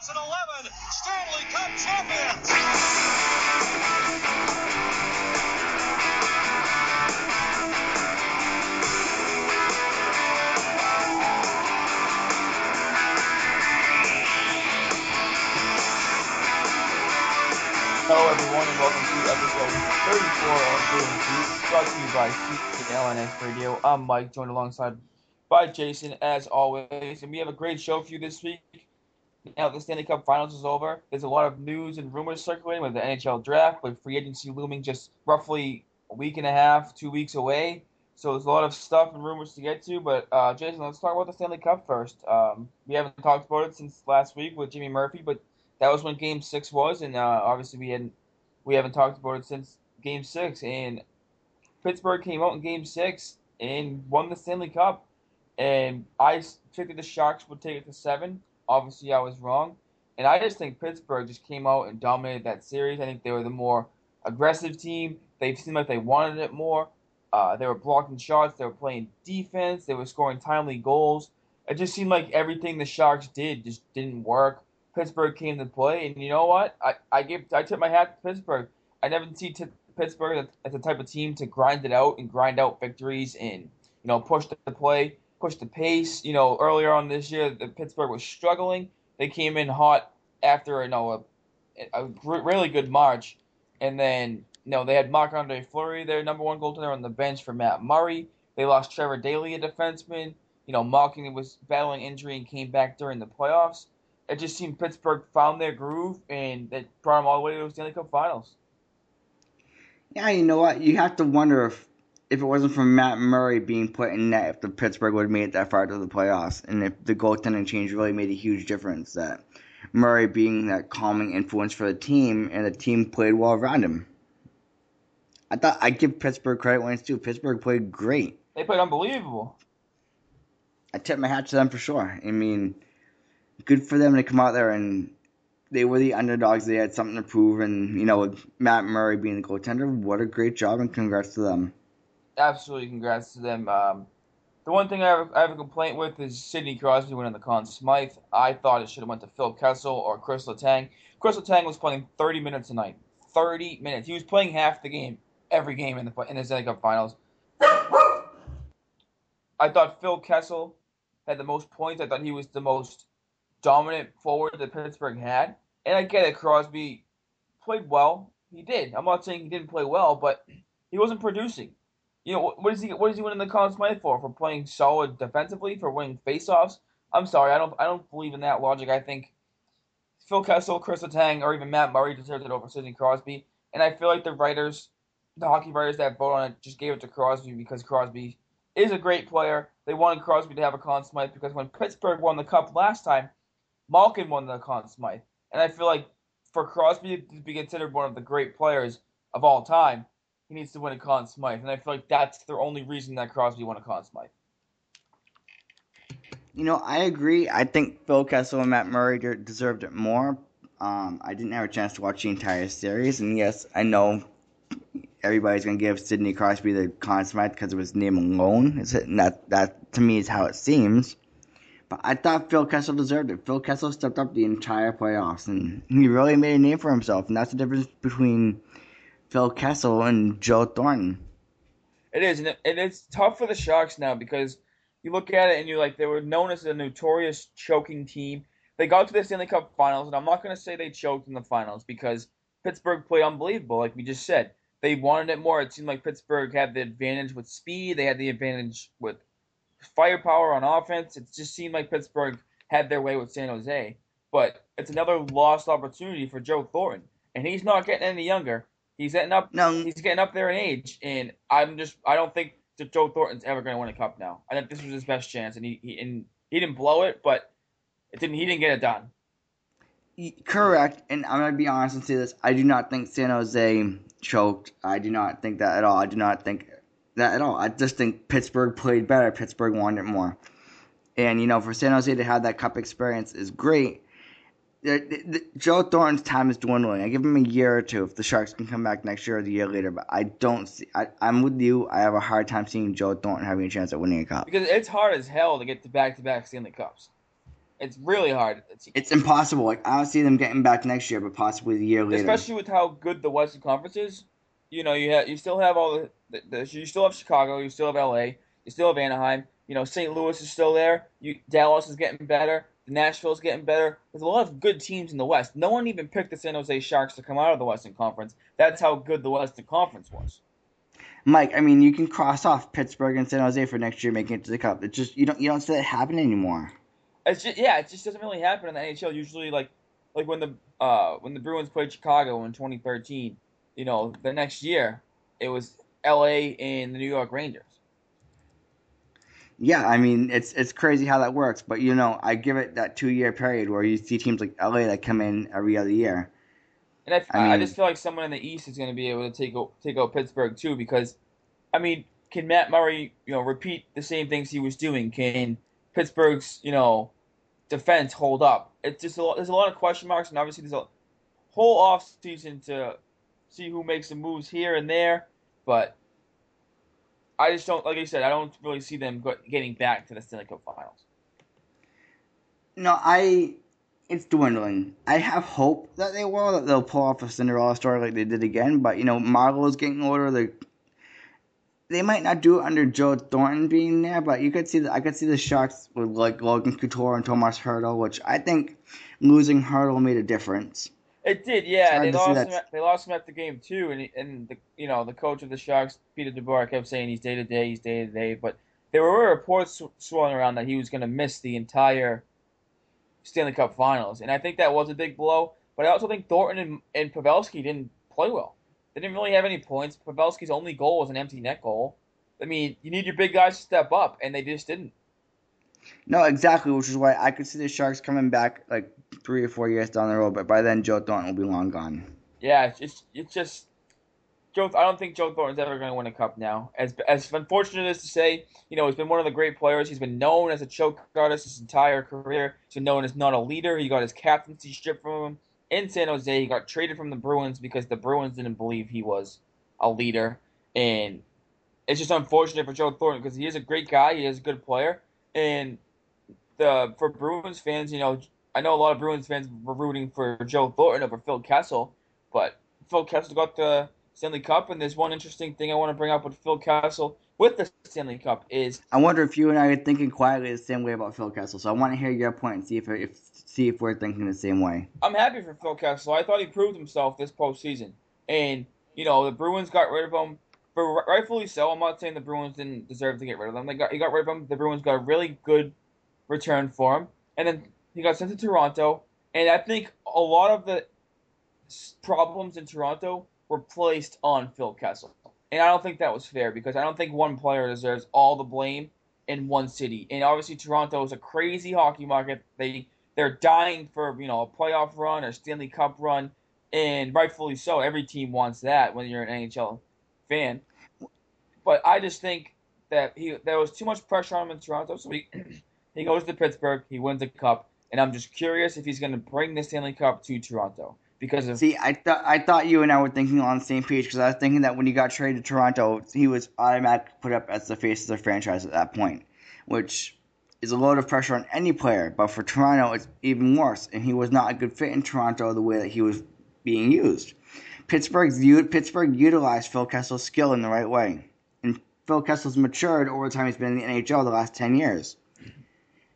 2011 Stanley Cup champions! Hello, everyone, and welcome to episode 34 of Bruins Beat, brought to you by CLNS Radio. I'm Mike, joined alongside by Jason, as always, and we have a great show for you this week. Now the Stanley Cup Finals is over. There's a lot of news and rumors circulating with the NHL draft, with free agency looming just roughly a week and a half, two weeks away. So there's a lot of stuff and rumors to get to. But uh, Jason, let's talk about the Stanley Cup first. Um, we haven't talked about it since last week with Jimmy Murphy, but that was when Game Six was, and uh, obviously we hadn't we haven't talked about it since Game Six. And Pittsburgh came out in Game Six and won the Stanley Cup. And I predicted the Sharks would take it to seven. Obviously, I was wrong. And I just think Pittsburgh just came out and dominated that series. I think they were the more aggressive team. They seemed like they wanted it more. Uh, they were blocking shots. They were playing defense. They were scoring timely goals. It just seemed like everything the Sharks did just didn't work. Pittsburgh came to play, and you know what? I, I give I tip my hat to Pittsburgh. I never see t- Pittsburgh as, as the type of team to grind it out and grind out victories and you know push the play, push the pace. You know earlier on this year, the Pittsburgh was struggling. They came in hot after you know a, a really good March, and then you know they had Marc Andre Fleury, their number one goaltender, on the bench for Matt Murray. They lost Trevor Daley, a defenseman. You know Malkin was battling injury and came back during the playoffs it just seemed Pittsburgh found their groove and that brought them all the way to the Stanley Cup Finals. Yeah, you know what? You have to wonder if if it wasn't for Matt Murray being put in net, if the Pittsburgh would have made it that far to the playoffs, and if the goaltending change really made a huge difference. That Murray being that calming influence for the team, and the team played well around him. I thought I'd give Pittsburgh credit when it's due. Pittsburgh played great. They played unbelievable. I tip my hat to them for sure. I mean, good for them to come out there and they were the underdogs. They had something to prove, and you know, with Matt Murray being the goaltender, what a great job, and congrats to them. Absolutely, congrats to them. Um, the one thing I have, I have a complaint with is Sidney Crosby winning the Conn Smythe. I thought it should have went to Phil Kessel or Chris Letang. Chris Letang was playing 30 minutes a night. 30 minutes. He was playing half the game, every game in the in the Stanley Cup Finals. I thought Phil Kessel had the most points. I thought he was the most dominant forward that Pittsburgh had. And I get it, Crosby played well. He did. I'm not saying he didn't play well, but he wasn't producing. You know, what is he? What is he winning the Conn Smythe for? For playing solid defensively, for winning faceoffs? I'm sorry, I don't. I don't believe in that logic. I think Phil Kessel, Chris Letang, or even Matt Murray deserves it over Sidney Crosby. And I feel like the writers, the hockey writers that vote on it, just gave it to Crosby because Crosby is a great player. They wanted Crosby to have a Conn Smythe because when Pittsburgh won the Cup last time, Malkin won the Conn Smythe. And I feel like for Crosby to be considered one of the great players of all time, he needs to win a Conn Smythe. And I feel like that's the only reason that Crosby won a Conn Smythe. You know, I agree. I think Phil Kessel and Matt Murray deserved it more. Um, I didn't have a chance to watch the entire series, and yes, I know everybody's gonna give Sidney Crosby the Conn Smythe because of his name alone. It? And that that to me is how it seems. But I thought Phil Kessel deserved it. Phil Kessel stepped up the entire playoffs, and he really made a name for himself. And that's the difference between Phil Kessel and Joe Thornton. It is, and, and it's tough for the Sharks now because you look at it and you're like, they were known as a notorious choking team. They got to the Stanley Cup Finals, and I'm not going to say they choked in the finals because Pittsburgh played unbelievable, like we just said. They wanted it more. It seemed like Pittsburgh had the advantage with speed. They had the advantage with firepower on offense. It just seemed like Pittsburgh had their way with San Jose. But it's another lost opportunity for Joe Thornton, and he's not getting any younger. He's getting up. No. he's getting up there in age, and I'm just I don't think that Joe Thornton's ever going to win a cup now. I think this was his best chance, and he, he and he didn't blow it, but it didn't. He didn't get it done. Correct, and I'm gonna be honest and say this: I do not think San Jose choked. I do not think that at all. I do not think that at all. I just think Pittsburgh played better. Pittsburgh wanted it more, and you know, for San Jose to have that cup experience is great. Joe Thornton's time is dwindling. I give him a year or two if the Sharks can come back next year or the year later. But I don't see. I, I'm with you. I have a hard time seeing Joe Thornton having a chance at winning a cup. Because it's hard as hell to get to back-to-back Stanley Cups. It's really hard. It's, It's impossible. Like I don't see them getting back next year, but possibly the year later. especially with how good the Western Conference is. You know, you have you still have all the, the, the you still have Chicago, you still have LA, you still have Anaheim. You know, St. Louis is still there. You Dallas is getting better. Nashville's getting better. There's a lot of good teams in the West. No one even picked the San Jose Sharks to come out of the Western Conference. That's how good the Western Conference was. Mike, I mean, you can cross off Pittsburgh and San Jose for next year making it to the cup. It's just you don't you don't see that happen anymore. It's just yeah, it just doesn't really happen in the NHL. Usually, like like when the uh when the Bruins played Chicago in 2013, you know, the next year it was L.A. and the New York Rangers. Yeah, I mean, it's it's crazy how that works, but you know, I give it that two year period where you see teams like LA that come in every other year. And I, I I, just feel like someone in the East is going to be able to take out, take out Pittsburgh too, because, I mean, can Matt Murray, you know, repeat the same things he was doing? Can Pittsburgh's, you know, defense hold up? It's just a lot, there's a lot of question marks, and obviously there's a whole off season to see who makes the moves here and there, but I just don't, like I said, I don't really see them getting back to the Stanley Cup Finals. No, I it's dwindling. I have hope that they will that they'll pull off a Cinderella story like they did again, but you know, Marleau is getting older. They they might not do it under Joe Thornton being there, but you could see the, I could see the Sharks with like Logan Couture and Tomas Hertl, which I think losing Hertl made a difference. It did, yeah. They lost him. At, they lost him after game two, and he- and the you know the coach of the Sharks, Peter DeBoer, kept saying he's day to day, he's day to day. But there were reports swirling around that he was going to miss the entire Stanley Cup Finals, and I think that was a big blow. But I also think Thornton and, and Pavelski didn't play well. They didn't really have any points. Pavelski's only goal was an empty net goal. I mean, you need your big guys to step up, and they just didn't. No, exactly, which is why I could see the Sharks coming back like three or four years down the road, but by then Joe Thornton will be long gone. Yeah, it's it's, just Joe. I don't think Joe Thornton's ever going to win a cup now. As as unfortunate as to say, you know, he's been one of the great players. He's been known as a choke artist his entire career. He's been known as not a leader. He got his captaincy stripped from him in San Jose. He got traded from the Bruins because the Bruins didn't believe he was a leader, and it's just unfortunate for Joe Thornton because he is a great guy. He is a good player, and the for Bruins fans, you know, I know a lot of Bruins fans were rooting for Joe Thornton over Phil Kessel. But Phil Kessel got the Stanley Cup, and there's one interesting thing I want to bring up with Phil Kessel with the Stanley Cup is I wonder if you and I are thinking quietly the same way about Phil Kessel. So I want to hear your point and see if if see if we're thinking the same way. I'm happy for Phil Kessel. I thought he proved himself this postseason, and you know the Bruins got rid of him for rightfully so. I'm not saying the Bruins didn't deserve to get rid of him. They got he got rid of him. The Bruins got a really good return for him, and then he got sent to Toronto. And I think a lot of the problems in Toronto were placed on Phil Kessel, and I don't think that was fair because I don't think one player deserves all the blame in one city. And obviously, Toronto is a crazy hockey market. They they're dying for you know a playoff run or Stanley Cup run, and rightfully so. Every team wants that when you're an NHL fan. But I just think that he there was too much pressure on him in Toronto, so he he goes to Pittsburgh, he wins the cup, and I'm just curious if he's going to bring the Stanley Cup to Toronto because of See, I thought I thought you and I were thinking on the same page because I was thinking that when he got traded to Toronto, he was automatically put up as the face of the franchise at that point, which is a load of pressure on any player. But for Toronto, it's even worse, and he was not a good fit in Toronto the way that he was being used. Pittsburgh's u- Pittsburgh utilized Phil Kessel's skill in the right way, Phil Kessel's matured over the time he's been in the NHL the last ten years.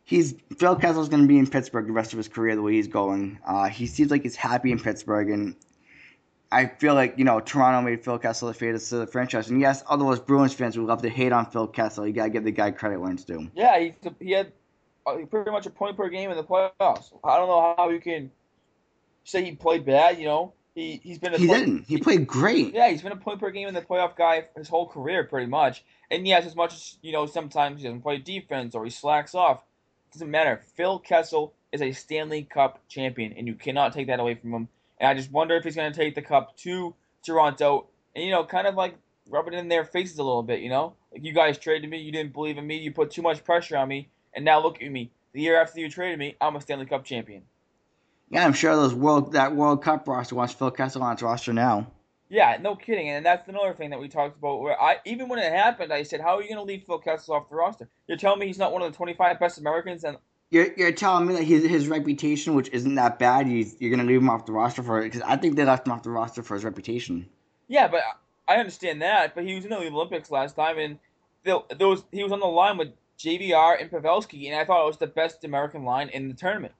He's Phil Kessel's going to be in Pittsburgh the rest of his career the way he's going. Uh, he seems like he's happy in Pittsburgh, and I feel like you know Toronto made Phil Kessel the face of the franchise. And yes, all those Bruins fans would love to hate on Phil Kessel. You gotta give the guy credit when it's due. Yeah, he he had uh, pretty much a point per game in the playoffs. I don't know how you can say he played bad. You know, he he's been a He point- didn't. He played great. Yeah, he's been a point per game in the playoff guy his whole career, pretty much. And yes, as much as you know, sometimes he doesn't play defense or he slacks off. It doesn't matter. Phil Kessel is a Stanley Cup champion, and you cannot take that away from him. And I just wonder if he's going to take the cup to Toronto, and you know, kind of like rub it in their faces a little bit. You know, like you guys traded me, you didn't believe in me, you put too much pressure on me, and now look at me. The year after you traded me, I'm a Stanley Cup champion. Yeah, I'm sure those world that World Cup roster wants Phil Kessel on its roster now. Yeah, no kidding, and that's another thing that we talked about. Where I even when it happened, I said, "How are you going to leave Phil Kessel off the roster? You're telling me he's not one of the 25 best Americans?" And You're, you're telling me that his his reputation, which isn't that bad, you, you're gonna leave him off the roster for it? Because I think they left him off the roster for his reputation. yeah, but I understand that. But he was in the Olympics last time, and there, there was he was on the line with JVR and Pavelski, and I thought it was the best American line in the tournament.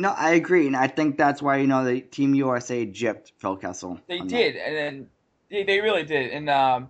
No, I agree, and I think that's why you know the Team USA gypped Phil Kessel. They on that. did, and then they, they really did. And um,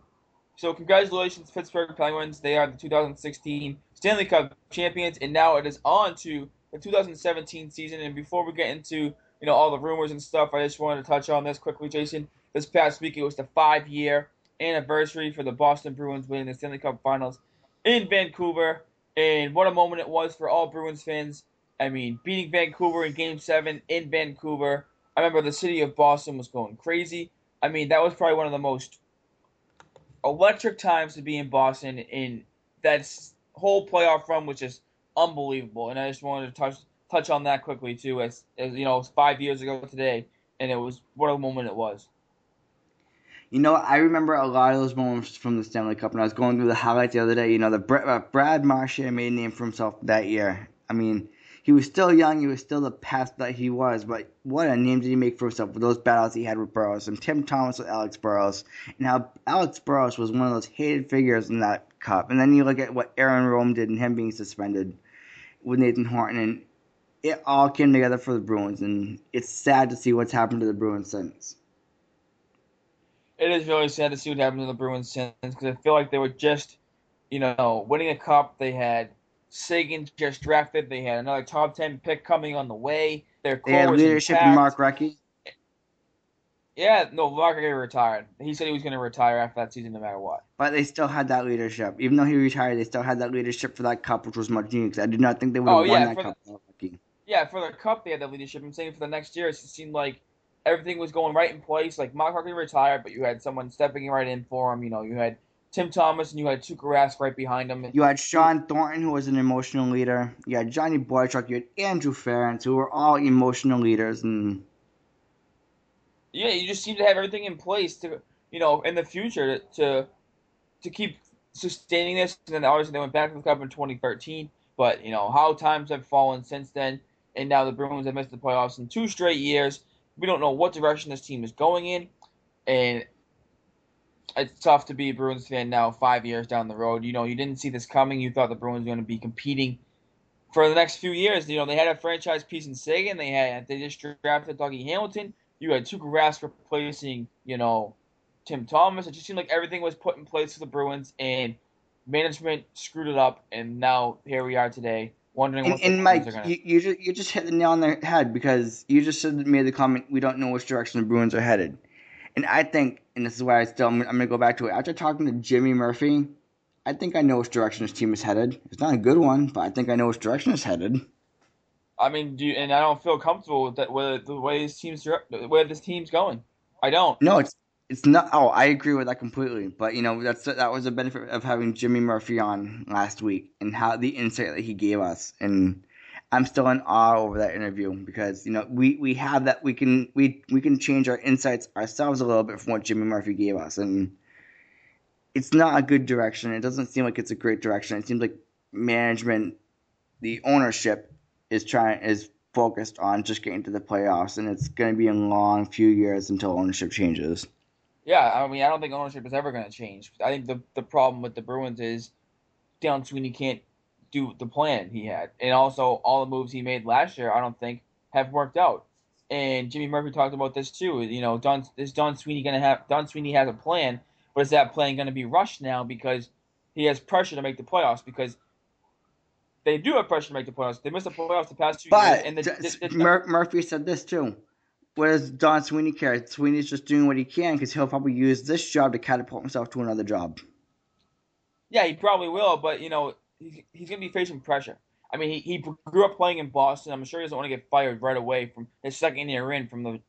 so congratulations, Pittsburgh Penguins. They are the 2016 Stanley Cup champions, and now it is on to the 2017 season. And before we get into you know all the rumors and stuff, I just wanted to touch on this quickly, Jason. This past week, it was the five-year anniversary for the Boston Bruins winning the Stanley Cup Finals in Vancouver, and what a moment it was for all Bruins fans. I mean, beating Vancouver in Game Seven in Vancouver. I remember the city of Boston was going crazy. I mean, that was probably one of the most electric times to be in Boston. In that whole playoff run was just unbelievable, and I just wanted to touch touch on that quickly too. As as you know, it was five years ago today, and it was what a moment it was. You know, I remember a lot of those moments from the Stanley Cup, and I was going through the highlights the other day. You know, the uh, Brad Marchand made a name for himself that year. I mean, he was still young, he was still the pest that he was, but what a name did he make for himself with those battles he had with Burrows and Tim Thomas with Alex Burrows, and how Alex Burrows was one of those hated figures in that cup. And then you look at what Aaron Rome did and him being suspended with Nathan Horton, and it all came together for the Bruins, and it's sad to see what's happened to the Bruins since. It is really sad to see what happened to the Bruins since because I feel like they were just, you know, winning a cup. They had Seguin just drafted. They had another top ten pick coming on the way. Their core They had leadership in. Mark Recchi. Yeah, no, Mark Recchi retired. He said he was going to retire after that season, no matter what. But they still had that leadership. Even though he retired, they still had that leadership for that cup, which was much needed. I did not think they would oh, have Oh, won yeah, that for cup. Recchi. Yeah, for the cup they had that leadership. I'm saying for the next year, it seemed like everything was going right in place. Like Mark Recchi retired, but you had someone stepping right in for him. You know, you had Tim Thomas and you had Tuukka Rask right behind him. You had Shawn Thornton, who was an emotional leader. You had Johnny Boychuk. You had Andrew Ference, who were all emotional leaders. And yeah, you just seem to have everything in place to, you know, in the future to to, to keep sustaining this. And then obviously they went back to the cup in 2013, but you know how times have fallen since then, and now the Bruins have missed the playoffs in two straight years. We don't know what direction this team is going in, and it's tough to be a Bruins fan now, five years down the road. You know, you didn't see this coming. You thought the Bruins were going to be competing for the next few years. You know, they had a franchise piece in Seguin. They had they just drafted Dougie Hamilton. You had Tuukka Rask replacing, you know, Tim Thomas. It just seemed like everything was put in place for the Bruins, and management screwed it up. And now here we are today, wondering and, what the and Mike, Bruins are going to. you, you just you just hit the nail on the head because you just said made the comment we don't know which direction the Bruins are headed, and I think, and this is why I still I'm, I'm gonna go back to it. After talking to Jimmy Murphy, I think I know which direction this team is headed. It's not a good one, but I think I know which direction it's headed. I mean, do you, and I don't feel comfortable with that with the way this team's where this team's going. I don't. No, it's it's not. Oh, I agree with that completely. But you know, that's that was a benefit of having Jimmy Murphy on last week and how the insight that he gave us. And I'm still in awe over that interview because you know we we have that we can we we can change our insights ourselves a little bit from what Jimmy Murphy gave us, and it's not a good direction. It doesn't seem like it's a great direction. It seems like management, the ownership, is trying is focused on just getting to the playoffs, and it's going to be a long few years until ownership changes. Yeah, I mean, I don't think ownership is ever going to change. I think the the problem with the Bruins is Don Sweeney can't do the plan he had, and also all the moves he made last year, I don't think have worked out. And Jimmy Murphy talked about this too. You know, Don is Don Sweeney going to have Don Sweeney has a plan, but is that plan going to be rushed now because he has pressure to make the playoffs? Because they do have pressure to make the playoffs. They missed the playoffs the past two But years, and the, the, the, Mur- Murphy said this too. What does Don Sweeney care? Sweeney's just doing what he can because he'll probably use this job to catapult himself to another job. Yeah, he probably will, but you know, he's, he's going to be facing pressure. I mean, he, he grew up playing in Boston. I'm sure he doesn't want to get fired right away from his second year in from the,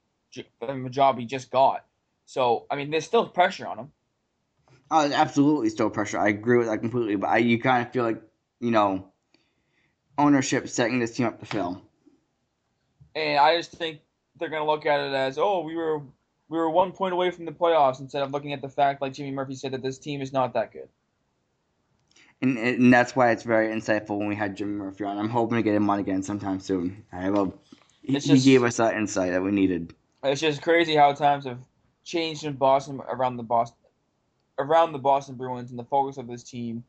from the job he just got. So, I mean, there's still pressure on him. Oh, absolutely still pressure. I agree with that completely, but I, you kind of feel like you know ownership setting this team up to fail. And I just think they're going to look at it as, oh, we were we were one point away from the playoffs instead of looking at the fact, like Jimmy Murphy said, that this team is not that good. And, and that's why it's very insightful when we had Jimmy Murphy on. I'm hoping to get him on again sometime soon. I will. He, just- he gave us that insight that we needed. It's just crazy how times have changed in Boston around the Boston around the Boston Bruins and the focus of this team,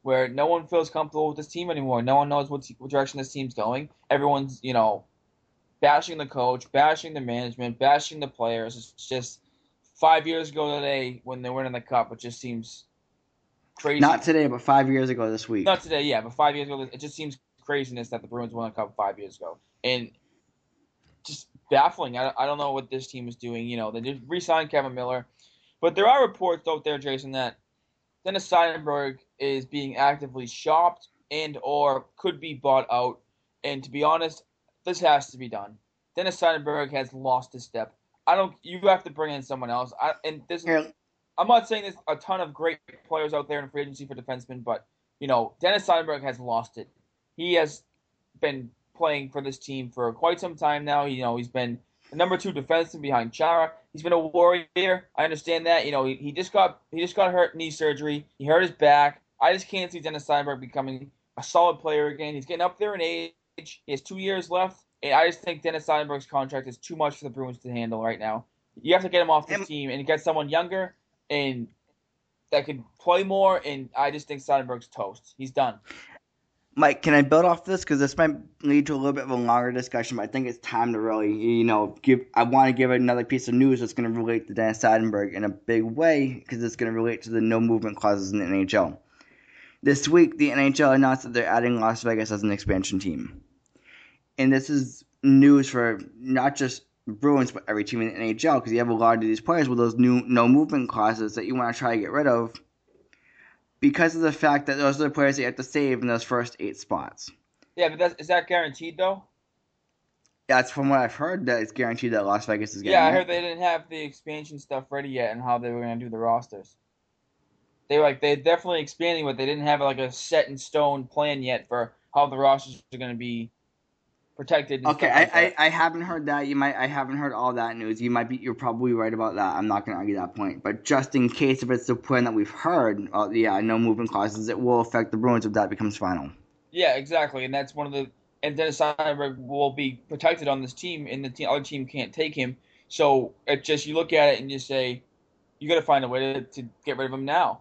where no one feels comfortable with this team anymore. No one knows what, what direction this team's going. Everyone's you know bashing the coach, bashing the management, bashing the players. It's just five years ago today when they went in the cup. It just seems crazy. Not today, but five years ago this week. Not today, yeah, but five years ago, it just seems craziness that the Bruins won a cup five years ago, and just baffling. I, I don't know what this team is doing. You know, they did re-sign Kevan Miller, but there are reports out there, Jason, that Dennis Seidenberg is being actively shopped and or could be bought out. And to be honest, this has to be done. Dennis Seidenberg has lost his step. I don't. You have to bring in someone else. I, and this Here, I'm not saying there's a ton of great players out there in free agency for defensemen, but you know, Dennis Seidenberg has lost it. He has been playing for this team for quite some time now. You know, he's been the number two defenseman behind Chara. He's been a warrior. I understand that. You know, he, he just got he just got hurt knee surgery. He hurt his back. I just can't see Dennis Seidenberg becoming a solid player again. He's getting up there in age. He has two years left. And I just think Dennis Seidenberg's contract is too much for the Bruins to handle right now. You have to get him off this And- team and get someone younger and that could play more. And I just think Seidenberg's toast. He's done. Mike, can I build off this because this might lead to a little bit of a longer discussion, but I think it's time to really, you know, give. I want to give another piece of news that's going to relate to Dennis Seidenberg in a big way because it's going to relate to the no movement clauses in the NHL. This week, the NHL announced that they're adding Las Vegas as an expansion team, and this is news for not just Bruins but every team in the NHL because you have a lot of these players with those new no movement clauses that you want to try to get rid of because of the fact that those are the players that you have to save in those first eight spots. Yeah, but that's, is that guaranteed though? That's from what I've heard that it's guaranteed that Las Vegas is getting. Yeah, I it. heard they didn't have the expansion stuff ready yet and how they were going to do the rosters. They were like they're definitely expanding, but they didn't have like a set in stone plan yet for how the rosters are going to be protected. And Okay, I, like. I, I haven't heard that. You might I haven't heard all that news. You might be you're probably right about that. I'm not gonna argue that point. But just in case if it's the plan that we've heard, uh, yeah, no movement clauses, it will affect the Bruins if that becomes final. Yeah, exactly, and that's one of the. And Dennis Seidenberg will be protected on this team, and the te- other team can't take him. So it just you look at it and you say, you got to find a way to, to get rid of him now.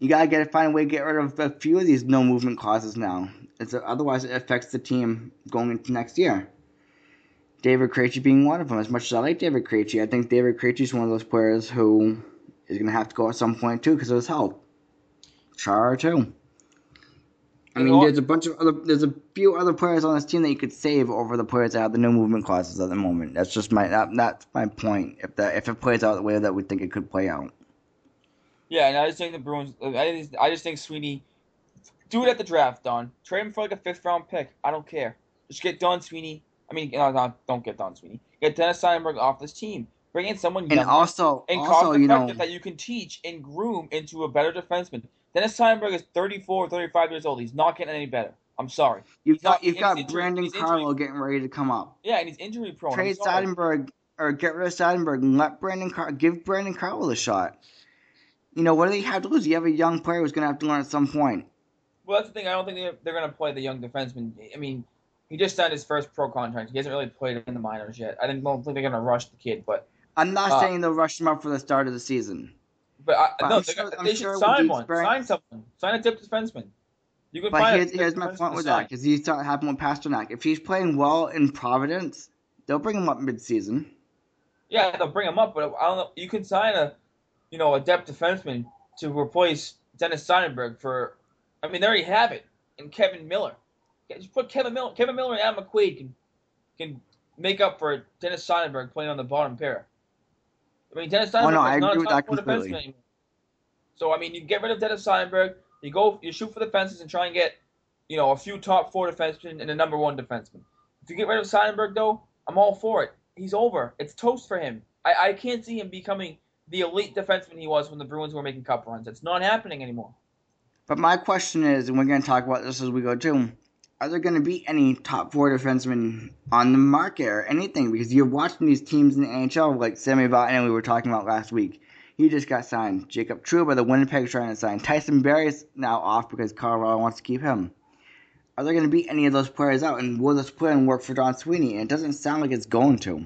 You gotta get to find a way to get rid of a few of these no movement clauses now. It's otherwise it affects the team going into next year. David Krejci being one of them. As much as I like David Krejci, I think David Krejci is one of those players who is gonna have to go at some point too because of his health. Char too. I mean, there's a bunch of other, there's a few other players on this team that you could save over the players that have the no movement clauses at the moment. That's just my that, that's my point. If that if it plays out the way that we think it could play out. Yeah, and I just think the Bruins. I just, I just think Sweeney, do it at the draft, Don. Trade him for like a fifth round pick. I don't care. Just get Don Sweeney. I mean, no, no, don't get Don Sweeney. Get Dennis Seidenberg off this team. Bring in someone And younger also, and also you know, that you can teach and groom into a better defenseman. Dennis Seidenberg is 34, 35 years old. He's not getting any better. I'm sorry. You've He's not- got you've got injury- Brandon Carlo getting ready to come up. Yeah, and he's injury prone. Trade. Seidenberg or get rid of Seidenberg and let Brandon Car- give Brandon Carlo a shot. You know what do they have to lose? You have a young player who's going to have to learn at some point. Well, that's the thing. I don't think they're, they're going to play the young defenseman. I mean, he just signed his first pro contract. He hasn't really played in the minors yet. I don't think they're going to rush the kid, but I'm not Uh, saying they'll rush him up for the start of the season. But I, But no, I'm they, sure- they I'm should sure sign one. Sign experience- someone. Sign a depth defenseman. You can But find here's, a here's my point with sign. that, because you start happening with Pastrnak. If he's playing well in Providence, they'll bring him up mid-season. Yeah, they'll bring him up, but I don't know. You can sign a, you know, a depth defenseman to replace Dennis Sonnenberg for. I mean, there you have it And Kevan Miller. Just put Kevan Miller. Kevan Miller and Adam McQuaid can can make up for Dennis Sonnenberg playing on the bottom pair. I mean, Dennis Sonnenberg Oh, no, is not a top four defenseman anymore. So I mean, you get rid of Dennis Sonnenberg. You go, you shoot for the fences and try and get, you know, a few top four defensemen and a number one defenseman. If you get rid of Sonnenberg, though, I'm all for it. He's over. It's toast for him. I, I can't see him becoming the elite defenseman he was when the Bruins were making cup runs. It's not happening anymore. But my question is, and we're going to talk about this as we go too, are there going to be any top four defensemen on the market or anything? Because you're watching these teams in the NHL, like Sami Vatanen we were talking about last week. He just got signed. Jacob Trouba, the Winnipeg's trying to sign. Tyson Barrie's now off because Colorado wants to keep him. Are there going to be any of those players out? And will this plan work for Don Sweeney? And it doesn't sound like it's going to.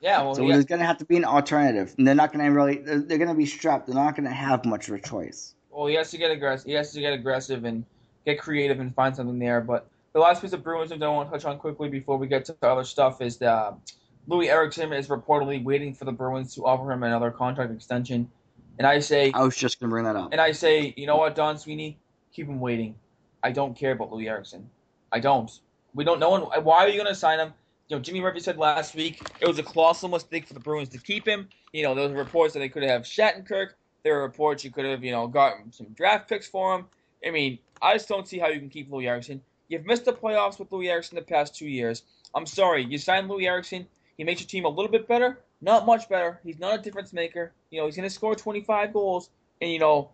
Yeah, well, So yeah, there's going to have to be an alternative. And they're not going to really, they're, they're going to be strapped. They're not going to have much of a choice. Well, he has to get aggressive. He has to get aggressive and get creative and find something there. But the last piece of Bruins that I want to touch on quickly before we get to other stuff is that um, Loui Eriksson is reportedly waiting for the Bruins to offer him another contract extension. And I say, I was just going to bring that up. and I say, you know what, Don Sweeney, keep him waiting. I don't care about Loui Eriksson. I don't. We don't know. One, uh, why are you going to sign him? You know, Jimmy Murphy said last week it was a colossal mistake for the Bruins to keep him. You know, there was reports that they could have Shattenkirk. There were reports you could have, you know, gotten some draft picks for him. I mean, I just don't see how you can keep Loui Eriksson. You've missed the playoffs with Loui Eriksson the past two years. I'm sorry, you signed Loui Eriksson. He makes your team a little bit better, not much better. He's not a difference maker. You know, he's going to score 25 goals, and you know,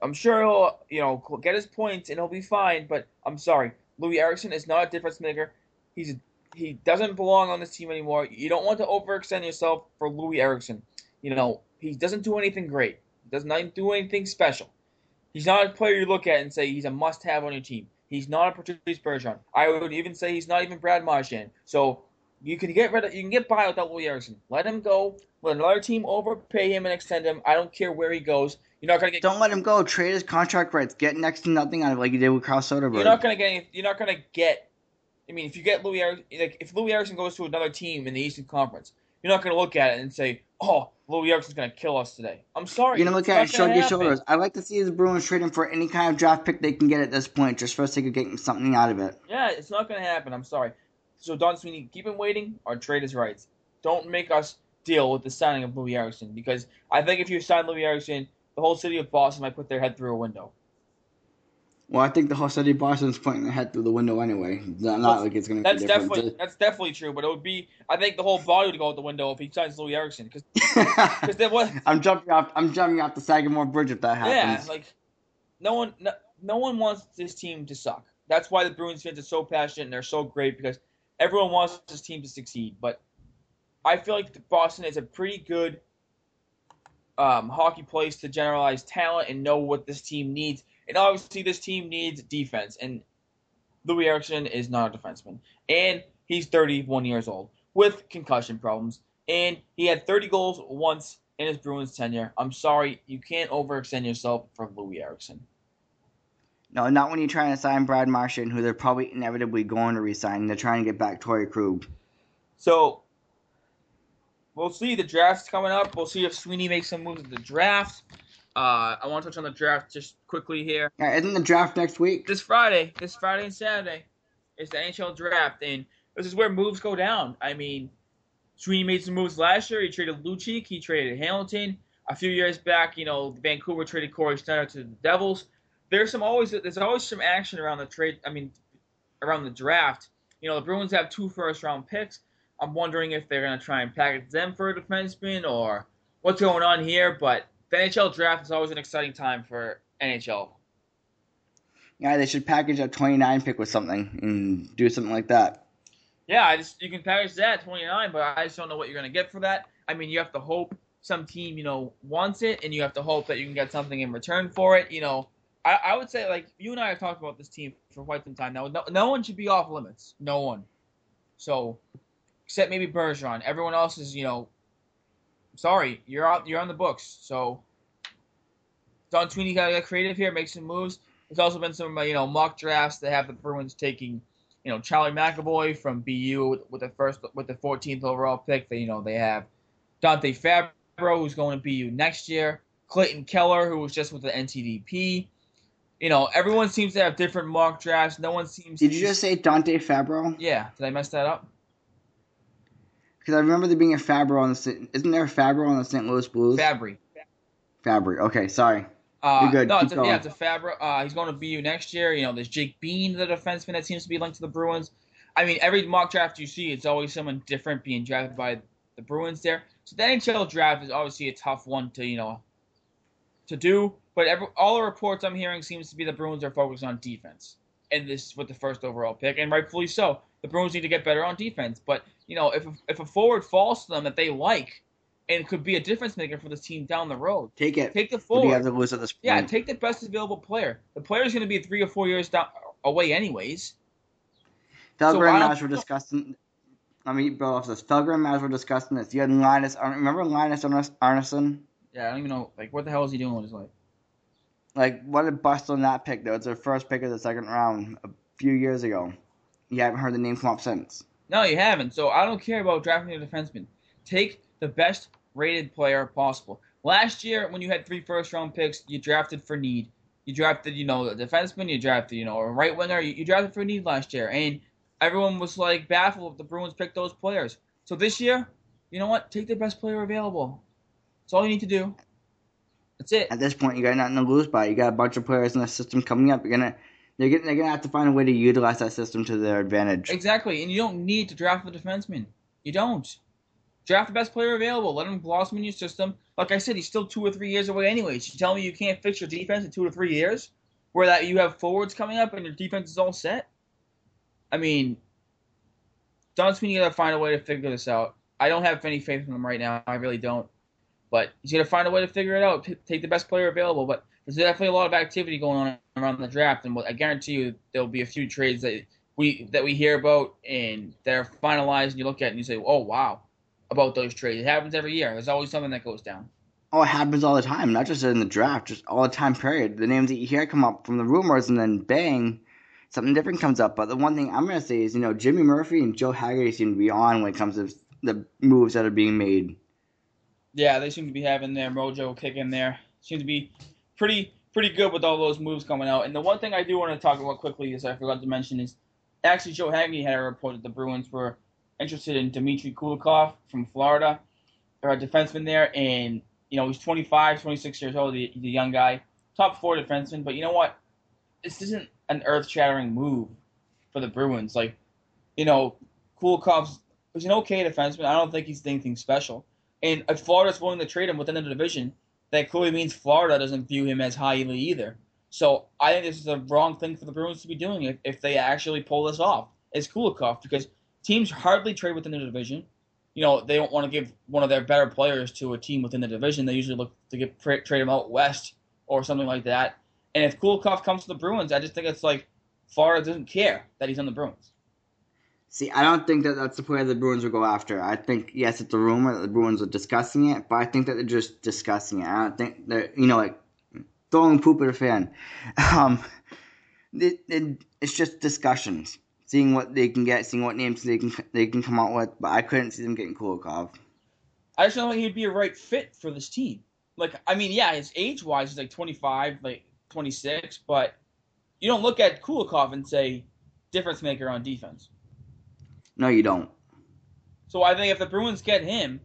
I'm sure he'll, you know, get his points and he'll be fine. But I'm sorry, Loui Eriksson is not a difference maker. He's he doesn't belong on this team anymore. You don't want to overextend yourself for Loui Eriksson. You know, he doesn't do anything great. Does not do anything special. He's not a player you look at and say he's a must-have on your team. He's not a Patrice Bergeron. I would even say he's not even Brad Marchand. So you can get rid of, you can get by without Loui Eriksson. Let him go. Let another team overpay him and extend him. I don't care where he goes. You're not gonna get. Don't let him go. Trade his contract rights. Get next to nothing out of it like you did with Carl Soderberg. You're not gonna get. Any, you're not gonna get. I mean, if you get Loui like if Loui Eriksson goes to another team in the Eastern Conference, you're not gonna look at it and say, "Oh, Loui Eriksson's gonna kill us today." I'm sorry. You're gonna look at it and shrug your shoulders. I'd like to see the Bruins trading for any kind of draft pick they can get at this point, just for the sake of getting something out of it. Yeah, it's not gonna happen. I'm sorry. So Don Sweeney, keep him waiting or trade his rights. Don't make us deal with the signing of Loui Eriksson because I think if you sign Loui Eriksson, the whole city of Boston might put their head through a window. Well, I think the whole city of Boston's pointing their head through the window anyway. Not, not like it's gonna That's be different. definitely that's definitely true, but it would be I think the whole body would go out the window if he signs Loui Eriksson because because there was I'm jumping off. I'm jumping off the Sagamore Bridge if that happens. yeah like no one no, no one wants this team to suck. That's why the Bruins fans are so passionate and they're so great because everyone wants this team to succeed. But I feel like Boston is a pretty good um, hockey place to generalize talent and know what this team needs. And obviously, this team needs defense. And Loui Eriksson is not a defenseman. And he's 31 years old with concussion problems. And he had 30 goals once in his Bruins tenure. I'm sorry, you can't overextend yourself for Loui Eriksson. no, not when you're trying to sign Brad Marchand, who they're probably inevitably going to resign. They're trying to get back Torey Krug. So we'll see. The draft's coming up. We'll see if Sweeney makes some moves at the draft. Uh, I want to touch on the draft just quickly here. Yeah, isn't the draft next week? This Friday, this Friday and Saturday, is the NHL draft, and this is where moves go down. I mean, Sweeney made some moves last year. He traded Lucic. He traded Hamilton. A few years back, you know, Vancouver traded Cory Schneider to the Devils. There's some always there's always some action around the trade. I mean, around the draft. You know, the Bruins have two first round picks. I'm wondering if they're gonna try and package them for a defenseman or what's going on here. But the NHL draft is always an exciting time for NHL. Yeah, they should package a 29 pick with something and do something like that. Yeah, I just you can package that 29, but I just don't know what you're gonna get for that. I mean, you have to hope some team you know wants it, and you have to hope that you can get something in return for it. You know, I, I would say like you and I have talked about this team for quite some time now. No, no one should be off limits. No one. So, except maybe Bergeron. Everyone else is you know sorry, you're out. You're on the books. So Don Sweeney got to get creative here, make some moves. There's also been some uh, you know mock drafts that have the Bruins taking you know Charlie McAvoy from BU with the first with the 14th overall pick. They you know they have Dante Fabbro who's going to BU next year. Clayton Keller who was just with the NTDP. You know everyone seems to have different mock drafts. No one seems. Did to you just say Dante Fabbro? Yeah. Did I mess that up? Because I remember there being a Fabro on the St- isn't there a Fabbro on the St. Louis Blues? Fabbri. Fabbri. Okay, sorry. Uh, You're good. No, Keep it's a, yeah, it's a Fabra. Uh, he's going to BU next year. You know, there's Jake Bean, the defenseman that seems to be linked to the Bruins. I mean, every mock draft you see, it's always someone different being drafted by the Bruins there. So the NHL draft is obviously a tough one to you know to do. But every, all the reports I'm hearing seems to be the Bruins are focused on defense, and this is with the first overall pick, and rightfully so. The Bruins need to get better on defense. But you know, if if a forward falls to them that they like, and could be a difference maker for this team down the road, Take it. take the What do you have forward. to lose at this point? Yeah, take the best available player. The player's going to be three or four years down away, anyways. Felger so and I Mazz were discussing. Let me build off this. Felger and Mazz were discussing this. You had Linus. Uh, remember Linus Arnes- Arnesson? Yeah, I don't even know. Like, what the hell is he doing with his life? Like, what a bust on that pick, though. It's their first pick of the second round a few years ago. You haven't heard the name come up since. No, you haven't. So I don't care about drafting a defenseman. Take the best rated player possible. Last year, when you had three first round picks, you drafted for need. You drafted, you know, a defenseman. You drafted, you know, a right winger. You, you drafted for need last year, and everyone was like baffled if the Bruins picked those players. So this year, you know what? Take the best player available. That's all you need to do. That's it. At this point, you got nothing to lose by. You got a bunch of players in the system coming up. You're gonna, they're gonna, they're gonna have to find a way to utilize that system to their advantage. Exactly, and you don't need to draft a defenseman. You don't. Draft the best player available. Let him blossom in your system. Like I said, he's still two or three years away anyways. You tell me you can't fix your defense in two or three years, where that you have forwards coming up and your defense is all set. I mean, Don Sweeney got to find a way to figure this out. I don't have any faith in him right now. I really don't. But he's gonna find a way to figure it out. P- take the best player available. But there's definitely a lot of activity going on around the draft, and I guarantee you there'll be a few trades that we that we hear about and they're finalized, and you look at it and you say, "Oh wow," about those trades. It happens every year. There's always something that goes down. Oh, it happens all the time, not just in the draft, just all the time. Period. The names that you hear come up from the rumors, and then bang, something different comes up. But the one thing I'm gonna say is, you know, Jimmy Murphy and Joe Haggerty seem to be on when it comes to the moves that are being made. Yeah, they seem to be having their mojo kicking there. Seem to be pretty pretty good with all those moves coming out. And the one thing I do want to talk about quickly is I forgot to mention is actually Joe Haggerty had a report that the Bruins were interested in Dmitry Kulikov from Florida, or a defenseman there, and you know he's 25, 26 years old, the, the young guy, top four defenseman. But you know what? This isn't an earth-shattering move for the Bruins. Like, you know, Kulikov's he's an okay defenseman. I don't think he's anything special. And if Florida's willing to trade him within the division, that clearly means Florida doesn't view him as highly either. So I think this is the wrong thing for the Bruins to be doing if, if they actually pull this off. Is Kulikov because teams hardly trade within the division. You know they don't want to give one of their better players to a team within the division. They usually look to get trade him out west or something like that. And if Kulikov comes to the Bruins, I just think it's like Florida doesn't care that he's on the Bruins. See, I don't think that that's the player the Bruins will go after. I think yes, it's a rumor that the Bruins are discussing it, but I think that they're just discussing it. I don't think they're you know like throwing poop at a fan. Um, it, it, it's just discussions, seeing what they can get, seeing what names they can they can come out with. But I couldn't see them getting Kulikov. I just don't think he'd be a right fit for this team. Like, I mean, yeah, his age wise, he's like 25, like 26, but you don't look at Kulikov and say difference maker on defense. No, you don't. So I think if the Bruins get him,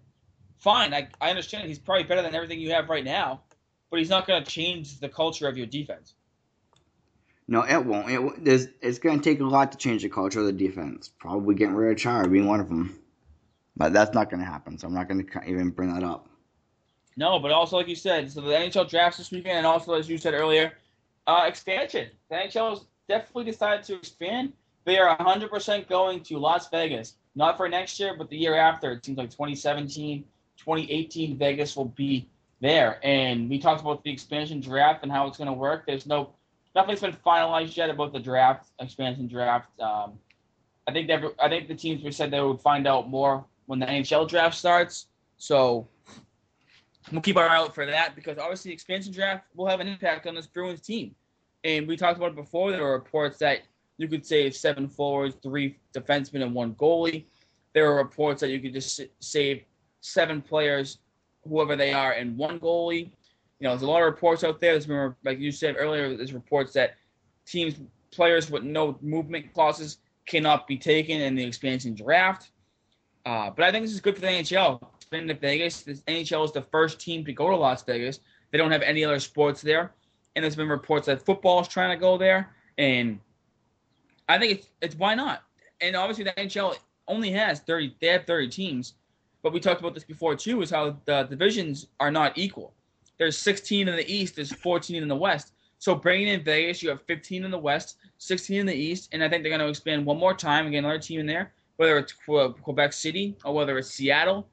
fine. I, I understand he's probably better than everything you have right now, but he's not going to change the culture of your defense. No, it won't. It, there's, it's going to take a lot to change the culture of the defense. Probably getting rid of Chara being one of them. But that's not going to happen, so I'm not going to even bring that up. No, but also like you said, so the NHL drafts this weekend, and also as you said earlier, uh, expansion. The NHL has definitely decided to expand. They are 100% going to Las Vegas, not for next year, but the year after. It seems like 2017, 2018, Vegas will be there. And we talked about the expansion draft and how it's going to work. There's no nothing's been finalized yet about the draft, expansion draft. Um, I think that I think the teams we said they would find out more when the NHL draft starts. So we'll keep our eye out for that because obviously the expansion draft will have an impact on this Bruins team. And we talked about it before. There were reports that you could save seven forwards, three defensemen, and one goalie. There are reports that you could just save seven players, whoever they are, and one goalie. You know, there's a lot of reports out there. There's been, like you said earlier, there's reports that teams, players with no movement clauses cannot be taken in the expansion draft. Uh, but I think this is good for the NHL. It's been to Vegas. The NHL is the first team to go to Las Vegas. They don't have any other sports there, and there's been reports that football is trying to go there, and I think it's it's why not? And obviously the NHL only has 30. They have 30 teams, but we talked about this before too. Is how the divisions are not equal. There's 16 in the East. There's 14 in the West. So bringing in Vegas, you have 15 in the West, 16 in the East, and I think they're going to expand one more time and get another team in there, whether it's Quebec City or whether it's Seattle,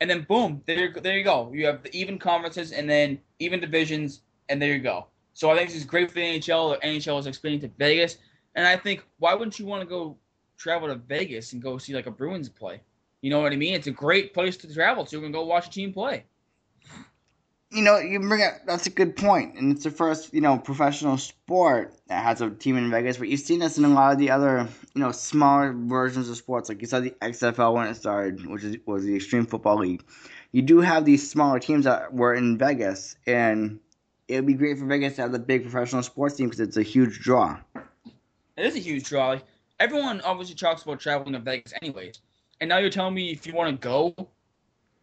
and then boom, there there you go. You have the even conferences and then even divisions, and there you go. So I think this is great for the NHL. The NHL is expanding to Vegas, and I think why wouldn't you want to go travel to Vegas and go see like a Bruins play? You know what I mean? It's a great place to travel to and go watch a team play you know, you bring up that's a good point, and it's the first you know professional sport that has a team in Vegas. But you've seen this in a lot of the other you know smaller versions of sports, like you saw the XFL when it started, which is, was the Extreme Football League. You do have these smaller teams that were in Vegas, and it would be great for Vegas to have the big professional sports team because it's a huge draw. It is a huge draw. Like, everyone obviously talks about traveling to Vegas, anyways. And now you're telling me if you want to go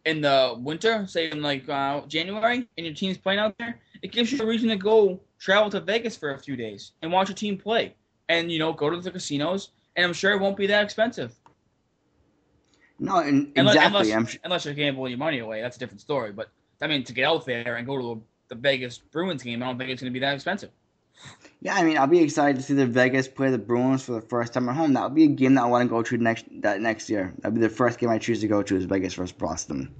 in the winter, say in like uh, January, and your team's playing out there, it gives you a reason to go travel to Vegas for a few days and watch your team play, and you know go to the casinos, and I'm sure it won't be that expensive. No, and unless, exactly. Unless, unless you're gambling your money away, that's a different story. But I mean, to get out there and go to the Vegas Bruins game, I don't think it's going to be that expensive. Yeah, I mean, I'll be excited to see the Vegas play the Bruins for the first time at home. That would be a game that I want to go to next that next year. That'd be the first game I choose to go to is Vegas versus Boston.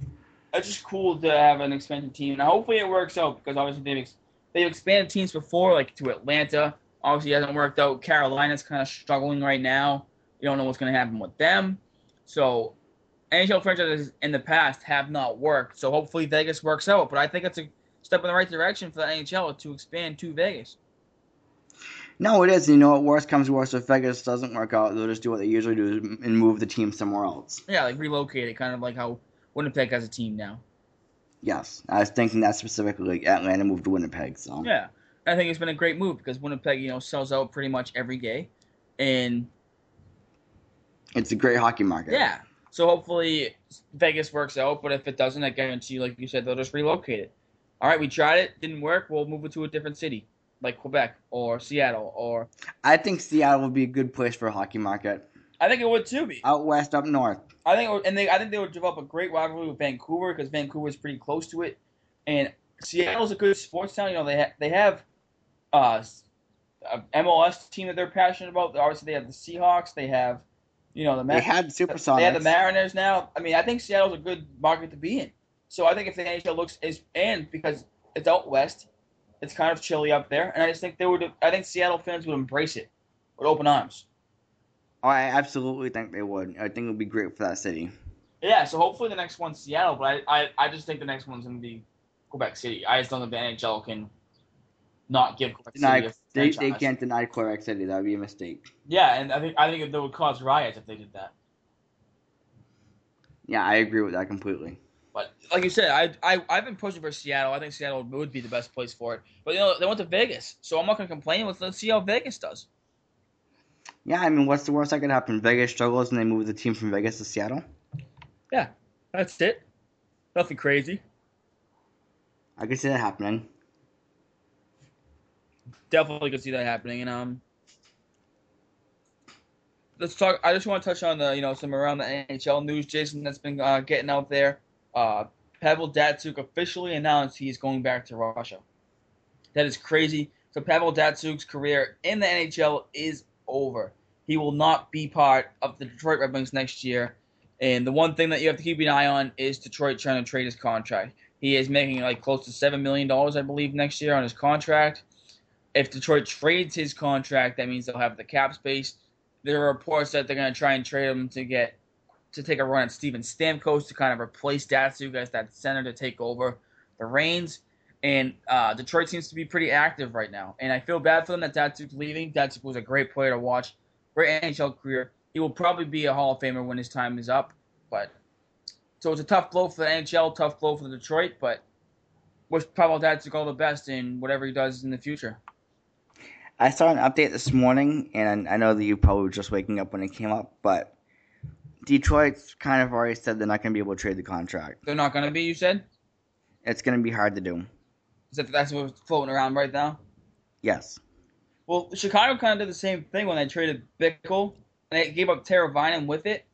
It's just cool to have an expansion team, and hopefully it works out because obviously they've ex- they've expanded teams before, like to Atlanta. Obviously, it hasn't worked out. Carolina's kind of struggling right now. You don't know what's going to happen with them. So, NHL franchises in the past have not worked. So hopefully Vegas works out. But I think it's a step in the right direction for the NHL to expand to Vegas. No, it is. You know? Worst comes to worst, if Vegas doesn't work out, they'll just do what they usually do and move the team somewhere else. Yeah, like relocate it, kind of like how Winnipeg has a team now. Yes, I was thinking that specifically. Like Atlanta moved to Winnipeg, so yeah, I think it's been a great move because Winnipeg, you know, sells out pretty much every day, and it's a great hockey market. Yeah, so hopefully Vegas works out. But if it doesn't, I guarantee, like you said, they'll just relocate it. All right, we tried it, didn't work. We'll move it to a different city like Quebec or Seattle or. I think Seattle would be a good place for a hockey market. I think it would too be out west, up north. I think, and they, I think they would develop a great rivalry with Vancouver because Vancouver is pretty close to it, and Seattle's a good sports town. You know, they ha- they have uh, a MLS team that they're passionate about. Obviously, they have the Seahawks. They have, you know, the Mar- they had Supersonics. They have the Mariners now. I mean, I think Seattle's a good market to be in. So I think if the NHL looks is and because it's out west, it's kind of chilly up there, and I just think they would. I think Seattle fans would embrace it with open arms. Oh, I absolutely think they would. I think it would be great for that city. Yeah, so hopefully the next one's Seattle, but I, I, I just think the next one's gonna be Quebec City. I just don't think the NHL can not give Quebec deny, City. they, they can't deny Quebec City. That would be a mistake. Yeah, and I think I think it would cause riots if they did that. Yeah, I agree with that completely. But like you said, I, I I've been pushing for Seattle. I think Seattle would be the best place for it. But you know they went to Vegas, so I'm not gonna complain. Let's let's see how Vegas does. Yeah, I mean, what's the worst that could happen? Vegas struggles and they move the team from Vegas to Seattle. Yeah, that's it. Nothing crazy. I could see that happening. Definitely could see that happening, and um, let's talk. I just want to touch on the you know some around the NHL news, Jason, that's been uh, getting out there uh, Pavel Datsyuk officially announced he's going back to Russia. That is crazy. So Pavel Datsyuk's career in the NHL is over. He will not be part of the Detroit Red Wings next year. And the one thing that you have to keep an eye on is Detroit trying to trade his contract. He is making like close to seven million dollars, I believe, next year on his contract. If Detroit trades his contract, that means they'll have the cap space. There are reports that they're going to try and trade him to get to take a run at Steven Stamkos to kind of replace Datsyuk as that center to take over. the Reins, and uh, Detroit seems to be pretty active right now. And I feel bad for them that Datsyuk's leaving. Datsyuk was a great player to watch, great NHL career. He will probably be a Hall of Famer when his time is up. But so it's a tough blow for the NHL, tough blow for the Detroit. But wish Pavel Datsyuk all the best in whatever he does in the future. I saw an update this morning, and I know that you probably were just waking up when it came up, but Detroit's kind of already said they're not going to be able to trade the contract. They're not going to be, you said? It's going to be hard to do. Is that that's what's floating around right now? Yes. Well, Chicago kind of did the same thing when they traded Bickell, and they gave up Teravainen with it.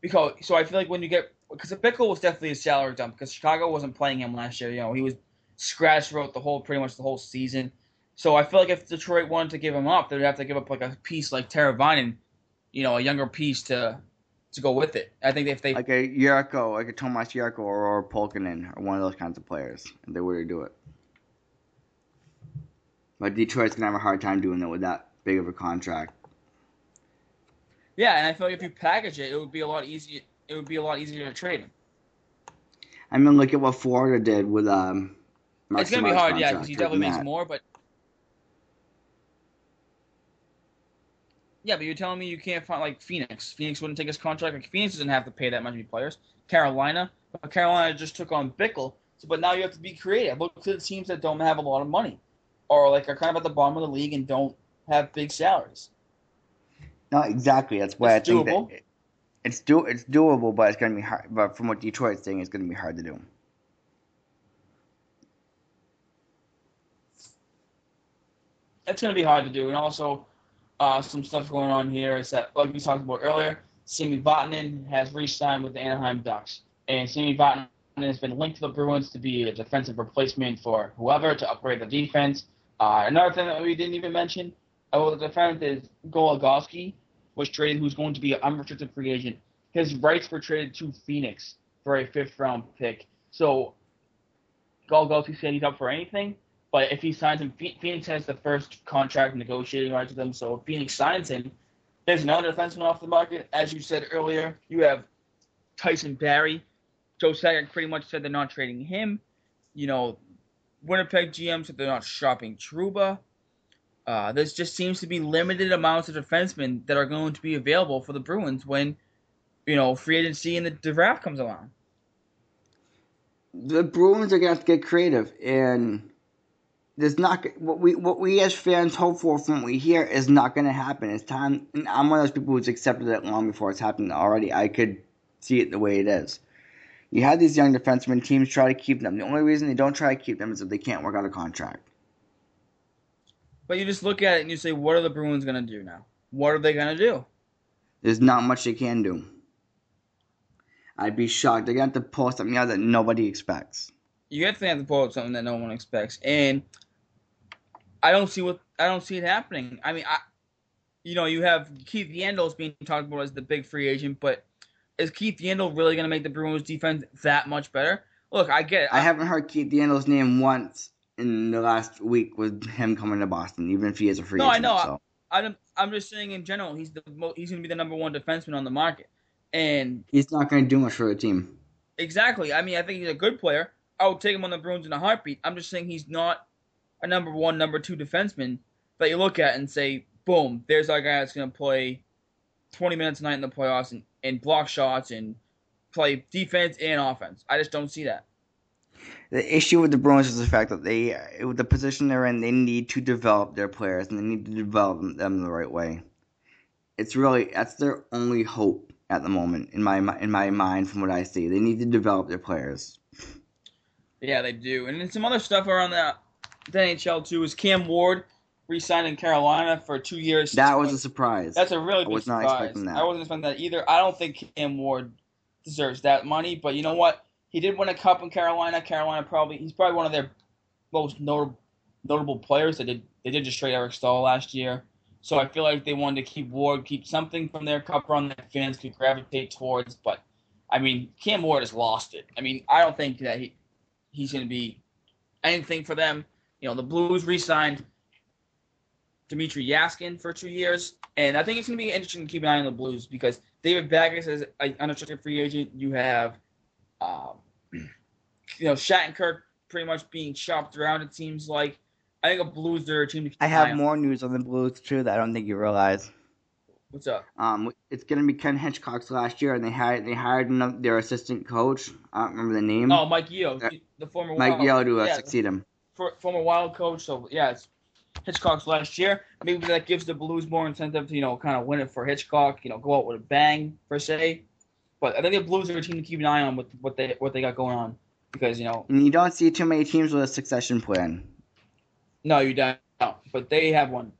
Because so I feel like when you get because Bickell was definitely a salary dump because Chicago wasn't playing him last year. You know, he was scratched throughout the whole pretty much the whole season. So I feel like if Detroit wanted to give him up, they'd have to give up like a piece like Teravainen, you know, a younger piece to to go with it. I think if they like a Jurko, like a Tomas Jurko or, or Pulkkinen or one of those kinds of players, they were to do it. But Detroit's gonna have a hard time doing it with that big of a contract. Yeah, and I feel like if you package it, it would be a lot easier. It would be a lot easier to trade him. I mean, look at what Florida did with um. Mark it's gonna be hard, yeah, because he definitely makes more. But yeah, but you're telling me you can't find like Phoenix. Phoenix wouldn't take his contract. Like Phoenix doesn't have to pay that much many players. Carolina, but Carolina just took on Bickell. So, but now you have to be creative. Look to the teams that don't have a lot of money, or like are kind of at the bottom of the league and don't have big salaries. No, exactly. That's why It's I think doable. that it- it's do it's doable, but it's gonna be hard. But from what Detroit's saying, it's gonna be hard to do. It's going to be hard to do. And also, uh, some stuff going on here is that, like we talked about earlier, Sami Vatanen has re-signed with the Anaheim Ducks. And Sami Vatanen has been linked to the Bruins to be a defensive replacement for whoever to upgrade the defense. Uh, another thing that we didn't even mention about the defense is Goligoski was traded, who's going to be an unrestricted free agent. His rights were traded to Phoenix for a fifth round pick. So Goligoski said he's up for anything. But if he signs him, Phoenix has the first contract negotiating rights with him. So if Phoenix signs him, there's another defenseman off the market. As you said earlier, you have Tyson Barrie. Joe Sakic pretty much said they're not trading him. You know, Winnipeg GM said they're not shopping Trouba. Uh, there just seems to be limited amounts of defensemen that are going to be available for the Bruins when, you know, free agency and the draft comes along. The Bruins are gonna have to get creative, and there's not what we what we as fans hope for from what we hear is not gonna happen. It's time. And I'm one of those people who's accepted it long before it's happened already. I could see it the way it is. You have these young defensemen. Teams try to keep them. The only reason they don't try to keep them is if they can't work out a contract. But you just look at it and you say, what are the Bruins going to do now? What are they going to do? There's not much they can do. I'd be shocked. They're gonna have to pull something out that nobody expects. You have to have to pull up something that no one expects, and I don't see what I don't see it happening. I mean, I, you know, you have Keith Yandle's being talked about as the big free agent, but is Keith Yandel really going to make the Bruins defense that much better? Look, I get it. I haven't heard Keith Yandle's name once in the last week with him coming to Boston, even if he is a free agent. No, I know. So. I'm, I'm just saying in general, he's the mo- he's going to be the number one defenseman on the market, and He's not going to do much for the team. Exactly. I mean, I think he's a good player. I would take him on the Bruins in a heartbeat. I'm just saying he's not a number one, number two defenseman that you look at and say, boom, there's our guy that's going to play 20 minutes a night in the playoffs and, and block shots and play defense and offense. I just don't see that. The issue with the Bruins is the fact that they, uh, with the position they're in, they need to develop their players and they need to develop them the right way. It's really that's their only hope at the moment in my in my mind from what I see. They need to develop their players. Yeah, they do. And then some other stuff around the, the NHL too is Cam Ward re-signed in Carolina for two years. That was a surprise. That's a really I was not surprise. expecting that. I wasn't expecting that either. I don't think Cam Ward deserves that money, but you know what? He did win a cup in Carolina. Carolina probably he's probably one of their most notable notable players. They did they did just trade Eric Staal last year, so I feel like they wanted to keep Ward, keep something from their cup run that fans could gravitate towards. But I mean, Cam Ward has lost it. I mean, I don't think that he he's going to be anything for them. You know, the Blues re-signed Dmitrij Jaskin for two years, and I think it's going to be interesting to keep an eye on the Blues because David Backes is an unrestricted free agent. You have, um, you know, Shattenkirk pretty much being shopped around. It seems like I think a Blues are a team. To keep I have on. more news on the Blues too that I don't think you realize. What's up? Um, it's gonna be Ken Hitchcock's last year, and they hired they hired another, their assistant coach. I don't remember the name. Oh, Mike Yeo, Uh, the former Mike Yeo to uh, yeah, succeed him. For, former Wild coach. So yeah, it's Hitchcock's last year. Maybe that gives the Blues more incentive to you know kind of win it for Hitchcock. You know, go out with a bang per se. But I think the Blues are a team to keep an eye on with what they what they got going on because you know And you don't see too many teams with a succession plan. no you don't, but they have one.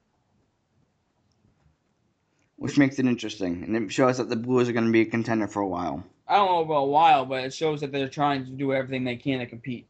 which makes it interesting, and it shows that the Blues are going to be a contender for a while. I don't know about a while, but it shows that they're trying to do everything they can to compete.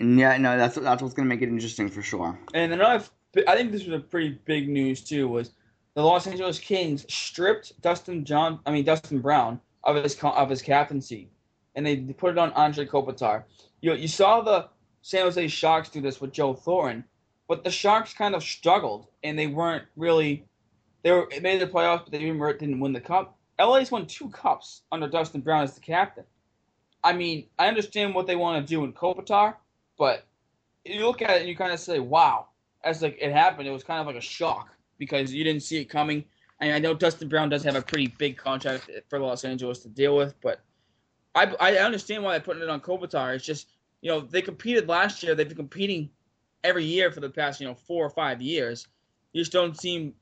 Yeah, no, that's that's what's going to make it interesting for sure. And another, I think this was a pretty big news too. Was the Los Angeles Kings stripped Dustin John, I mean Dustin Brown of his of his captaincy, and they put it on Andre Kopitar. You you saw the San Jose Sharks do this with Joe Thornton, but the Sharks kind of struggled and they weren't really. They were made the playoffs, but they didn't win the cup. LA's won two cups under Dustin Brown as the captain. I mean, I understand what they want to do in Kopitar, but you look at it and you kind of say, "Wow!" As like it happened, it was kind of like a shock because you didn't see it coming. And I know Dustin Brown does have a pretty big contract for Los Angeles to deal with, but I I understand why they're putting it on Kopitar. It's just you know they competed last year. They've been competing every year for the past you know four or five years. You just don't seem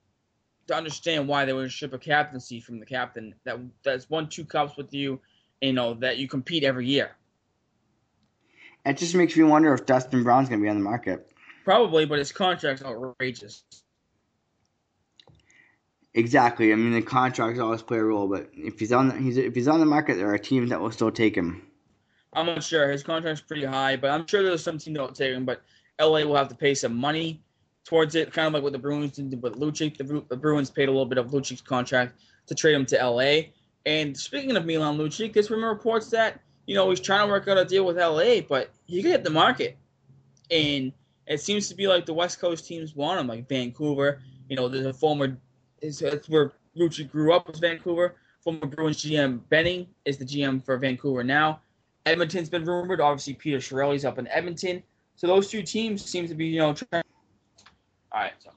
to understand why they would strip a captaincy from the captain that that's won two cups with you. You know that you compete every year. It just makes me wonder if Dustin Brown's going to be on the market. Probably, but his contract's outrageous. Exactly. I mean, the contracts always play a role, but if he's on the, he's if he's on the market, there are teams that will still take him. I'm not sure. His contract's pretty high, but I'm sure there's some team that will take him. But LA will have to pay some money towards it, kind of like what the Bruins did with Lucic. The, the Bruins paid a little bit of Lucic's contract to trade him to LA. And speaking of Milan Lucic, there's rumor reports that you know he's trying to work out a deal with LA, but he could hit the market. And it seems to be like the West Coast teams want him, like Vancouver. You know, there's a former, that's where Lucic grew up was Vancouver. Former Bruins GM Benning is the GM for Vancouver now. Edmonton's been rumored. Obviously, Peter Chiarelli's up in Edmonton. So those two teams seem to be, you know, trying. All right. So,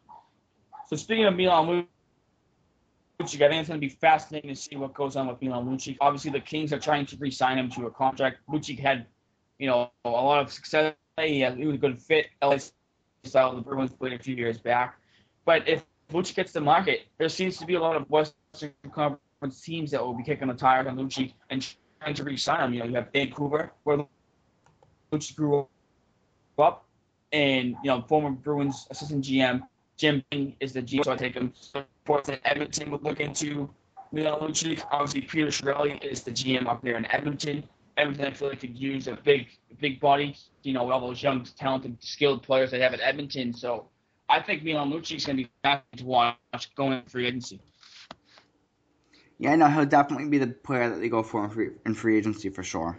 so speaking of Milan Lucic, I think it's going to be fascinating to see what goes on with Milan Lucic. Obviously, the Kings are trying to re-sign him to a contract. Lucic had, you know, a lot of success. He, had, he was a good fit. LA style the Bruins played a few years back. But if Lucic gets the market, there seems to be a lot of Western Conference teams that will be kicking the tires on Lucic and trying to re-sign him. You know, you have Vancouver, where Lucic grew up, and you know, former Bruins assistant GM Jim Benning is the GM, so I take him. Reports that Edmonton would look into Milan Lucic. Obviously, Peter Chiarelli is the GM up there in Edmonton. Edmonton, I feel like could use a big, big body. You know, all those young, talented, skilled players they have at Edmonton. So, I think Milan Lucic is going to be back to watch going in free agency. Yeah, no, he'll definitely be the player that they go for in free, in free agency for sure.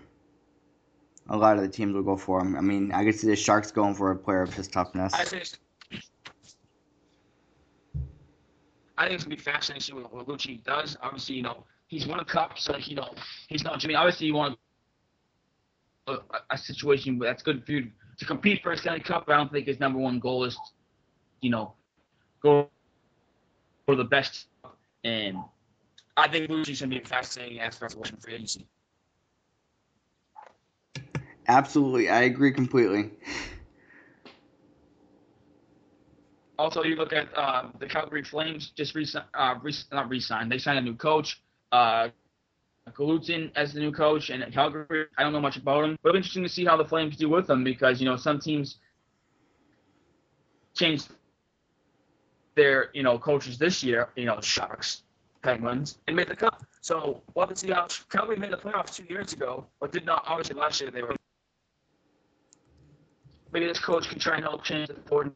A lot of the teams will go for him. I mean, I could see the Sharks going for a player of his toughness. I think. I think it's gonna be fascinating to see what, what Lucic does. Obviously, you know he's won a cup, so you know he's not Jimmy. Obviously, you want a, a situation that's good for you to compete for a Stanley Cup. But I don't think his number one goal is, you know, go for the best. And I think Lucic's gonna be a fascinating aspect of watching free agency. Absolutely, I agree completely. Also, you look at uh, the Calgary Flames just re- uh, re- not re-signed. They signed a new coach, uh, Gulutzan as the new coach, and Calgary, I don't know much about him, but it'll be interesting to see how the Flames do with him because you know some teams changed their you know coaches this year. You know, Sharks, Penguins, and made the cup. So we'll Calgary made the playoffs two years ago, but did not. Obviously, last year they were. Maybe this coach can try and help change the board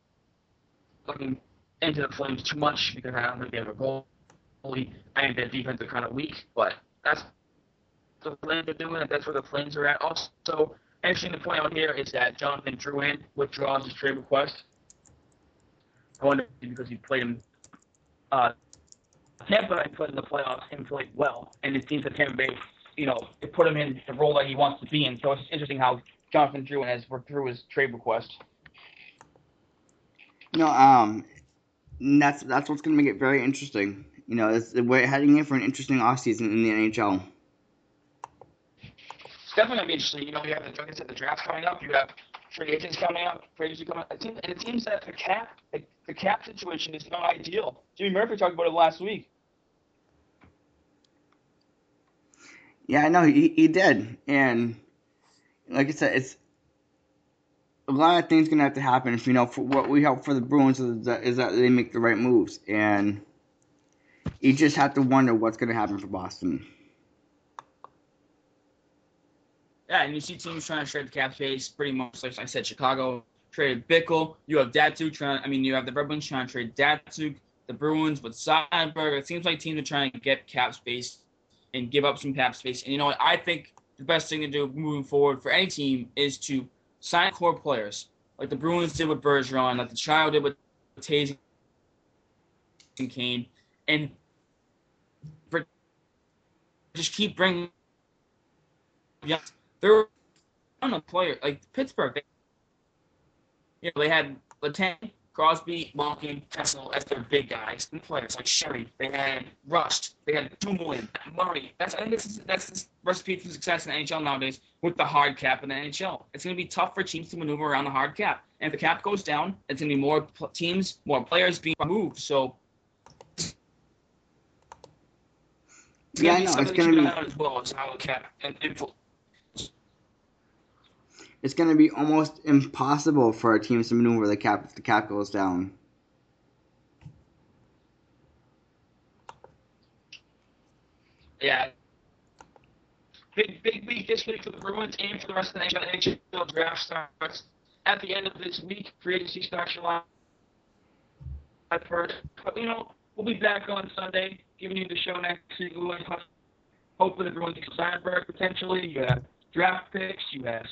looking into the Flames too much because I don't think they have a goalie. I think their defense are kind of weak, but that's the Flames are doing, that's where the Flames are at. Also, interesting to point out here is that Jonathan Drouin withdraws his trade request. I wonder because he played him. Uh, Tampa and played in the playoffs and played well, and it seems that Tampa Bay you know, to put him in the role that he wants to be in. So it's interesting how Jonathan Drouin has through his trade request. You know, um, that's that's what's going to make it very interesting. You know, it's, we're heading in for an interesting offseason in the NHL. It's definitely going to be interesting. You know, you have the, like said, the draft coming up. You have free agents coming up. Free agents coming up. It seems, and it seems that the cap, the, the cap situation is not ideal. Jimmy Murphy talked about it last week. Yeah, I know he he did, and like I said, it's a lot of things gonna have to happen. If you know, for what we hope for the Bruins is that, is that they make the right moves, and you just have to wonder what's gonna happen for Boston. Yeah, and you see teams trying to trade the cap space pretty much. Like I said, Chicago traded Bickell. You have Datsyuk trying. I mean, you have the Red Wings trying to trade Datsyuk. The Bruins with Seidenberg. It seems like teams are trying to get cap space and give up some cap space. And you know what? I think the best thing to do moving forward for any team is to sign core players, like the Bruins did with Bergeron, like the Child did with Toews and Kane, and just keep bringing. Yeah, they're on a player like Pittsburgh. They, you know, they had Letang, Crosby, Malkin, Kessel as their big guys and players like Sheary. They had Rust. They had Dumoulin, Murray. That's I think that's that's the recipe for success in the NHL nowadays with the hard cap in the NHL. It's going to be tough for teams to maneuver around the hard cap. And if the cap goes down, it's going to be more pl- teams, more players being moved. So. Yeah, I know, it's gonna be- as well as how the cap and influ- It's gonna be almost impossible for our teams to maneuver the cap if the cap goes down. Yeah. Big big week this week for the Bruins and for the rest of the NHL. Draft starts at the end of this week. Free agency starts July first. But you know, we'll be back on Sunday, giving you the show next week. Hopefully the Bruins get Steinberg potentially. You have draft picks. You have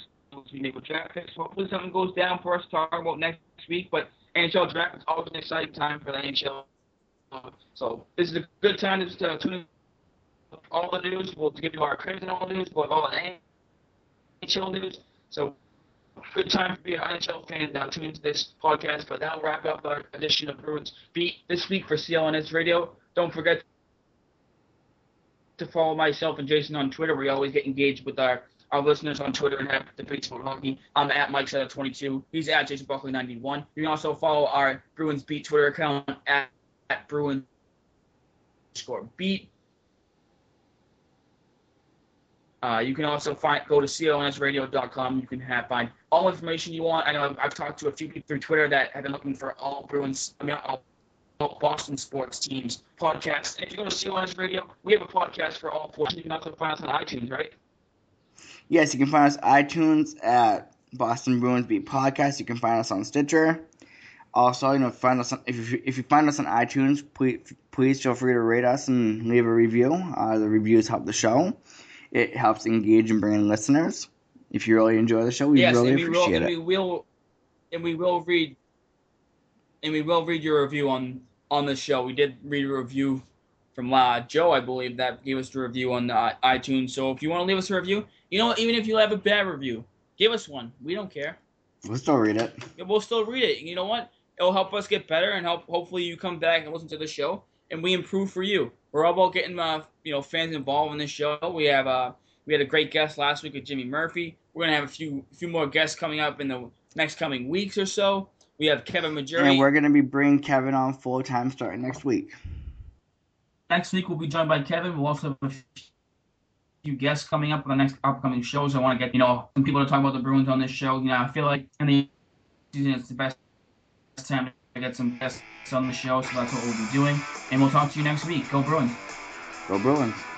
draft picks. Hopefully something goes down for us to talk about next week. But NHL draft is always an exciting time for the NHL. So this is a good time to just, uh, tune in all the news. We'll give you our crazy all news, but all the NHL news. So good time to be an NHL fan. Now tune into this podcast. But that'll wrap up our edition of Bruins Beat this week for CLNS Radio. Don't forget to follow myself and Jason on Twitter. We always get engaged with our, our listeners on Twitter and have debates about hockey. I'm at Mike 22 He's at Jason Buckley 91 You can also follow our Bruins Beat Twitter account at, at Bruins score beat. Uh, you can also find go to clnsradio.com. You can have find all information you want. I know I've, I've talked to a few people through Twitter that have been looking for all Bruins, I mean, all Boston sports teams podcasts. And if you go to CLNS Radio, we have a podcast for all four. You can also find us on iTunes, right? Yes, you can find us iTunes at Boston Bruins Beat Podcast. You can find us on Stitcher. Also, you know, find us on, if you, if you find us on iTunes, please please feel free to rate us and leave a review. Uh, the reviews help the show. It helps engage and bring in listeners. If you really enjoy the show, we yes, really and we will, appreciate and it. we will, and we will read, and we will read your review on on the show. We did read a review from uh, Joe, I believe, that gave us the review on uh, iTunes. So if you want to leave us a review, you know, even if you have a bad review, give us one. We don't care. We'll still read it. We'll still read it. You know what? It'll help us get better and help. Hopefully, you come back and listen to the show, and we improve for you. We're all about getting uh, you know fans involved in this show. We have uh, we had a great guest last week with Jimmy Murphy. We're gonna have a few few more guests coming up in the next coming weeks or so. We have Kevin Majuri. And we're gonna be bringing Kevin on full time starting next week. next week we'll be joined by Kevin. We'll also have a few guests coming up for the next upcoming shows. I want to get you know some people to talk about the Bruins on this show. You know, I feel like in the season it's the best time to get some guests on the show, so that's what we'll be doing. And we'll talk to you next week. Go Bruins. Go Bruins.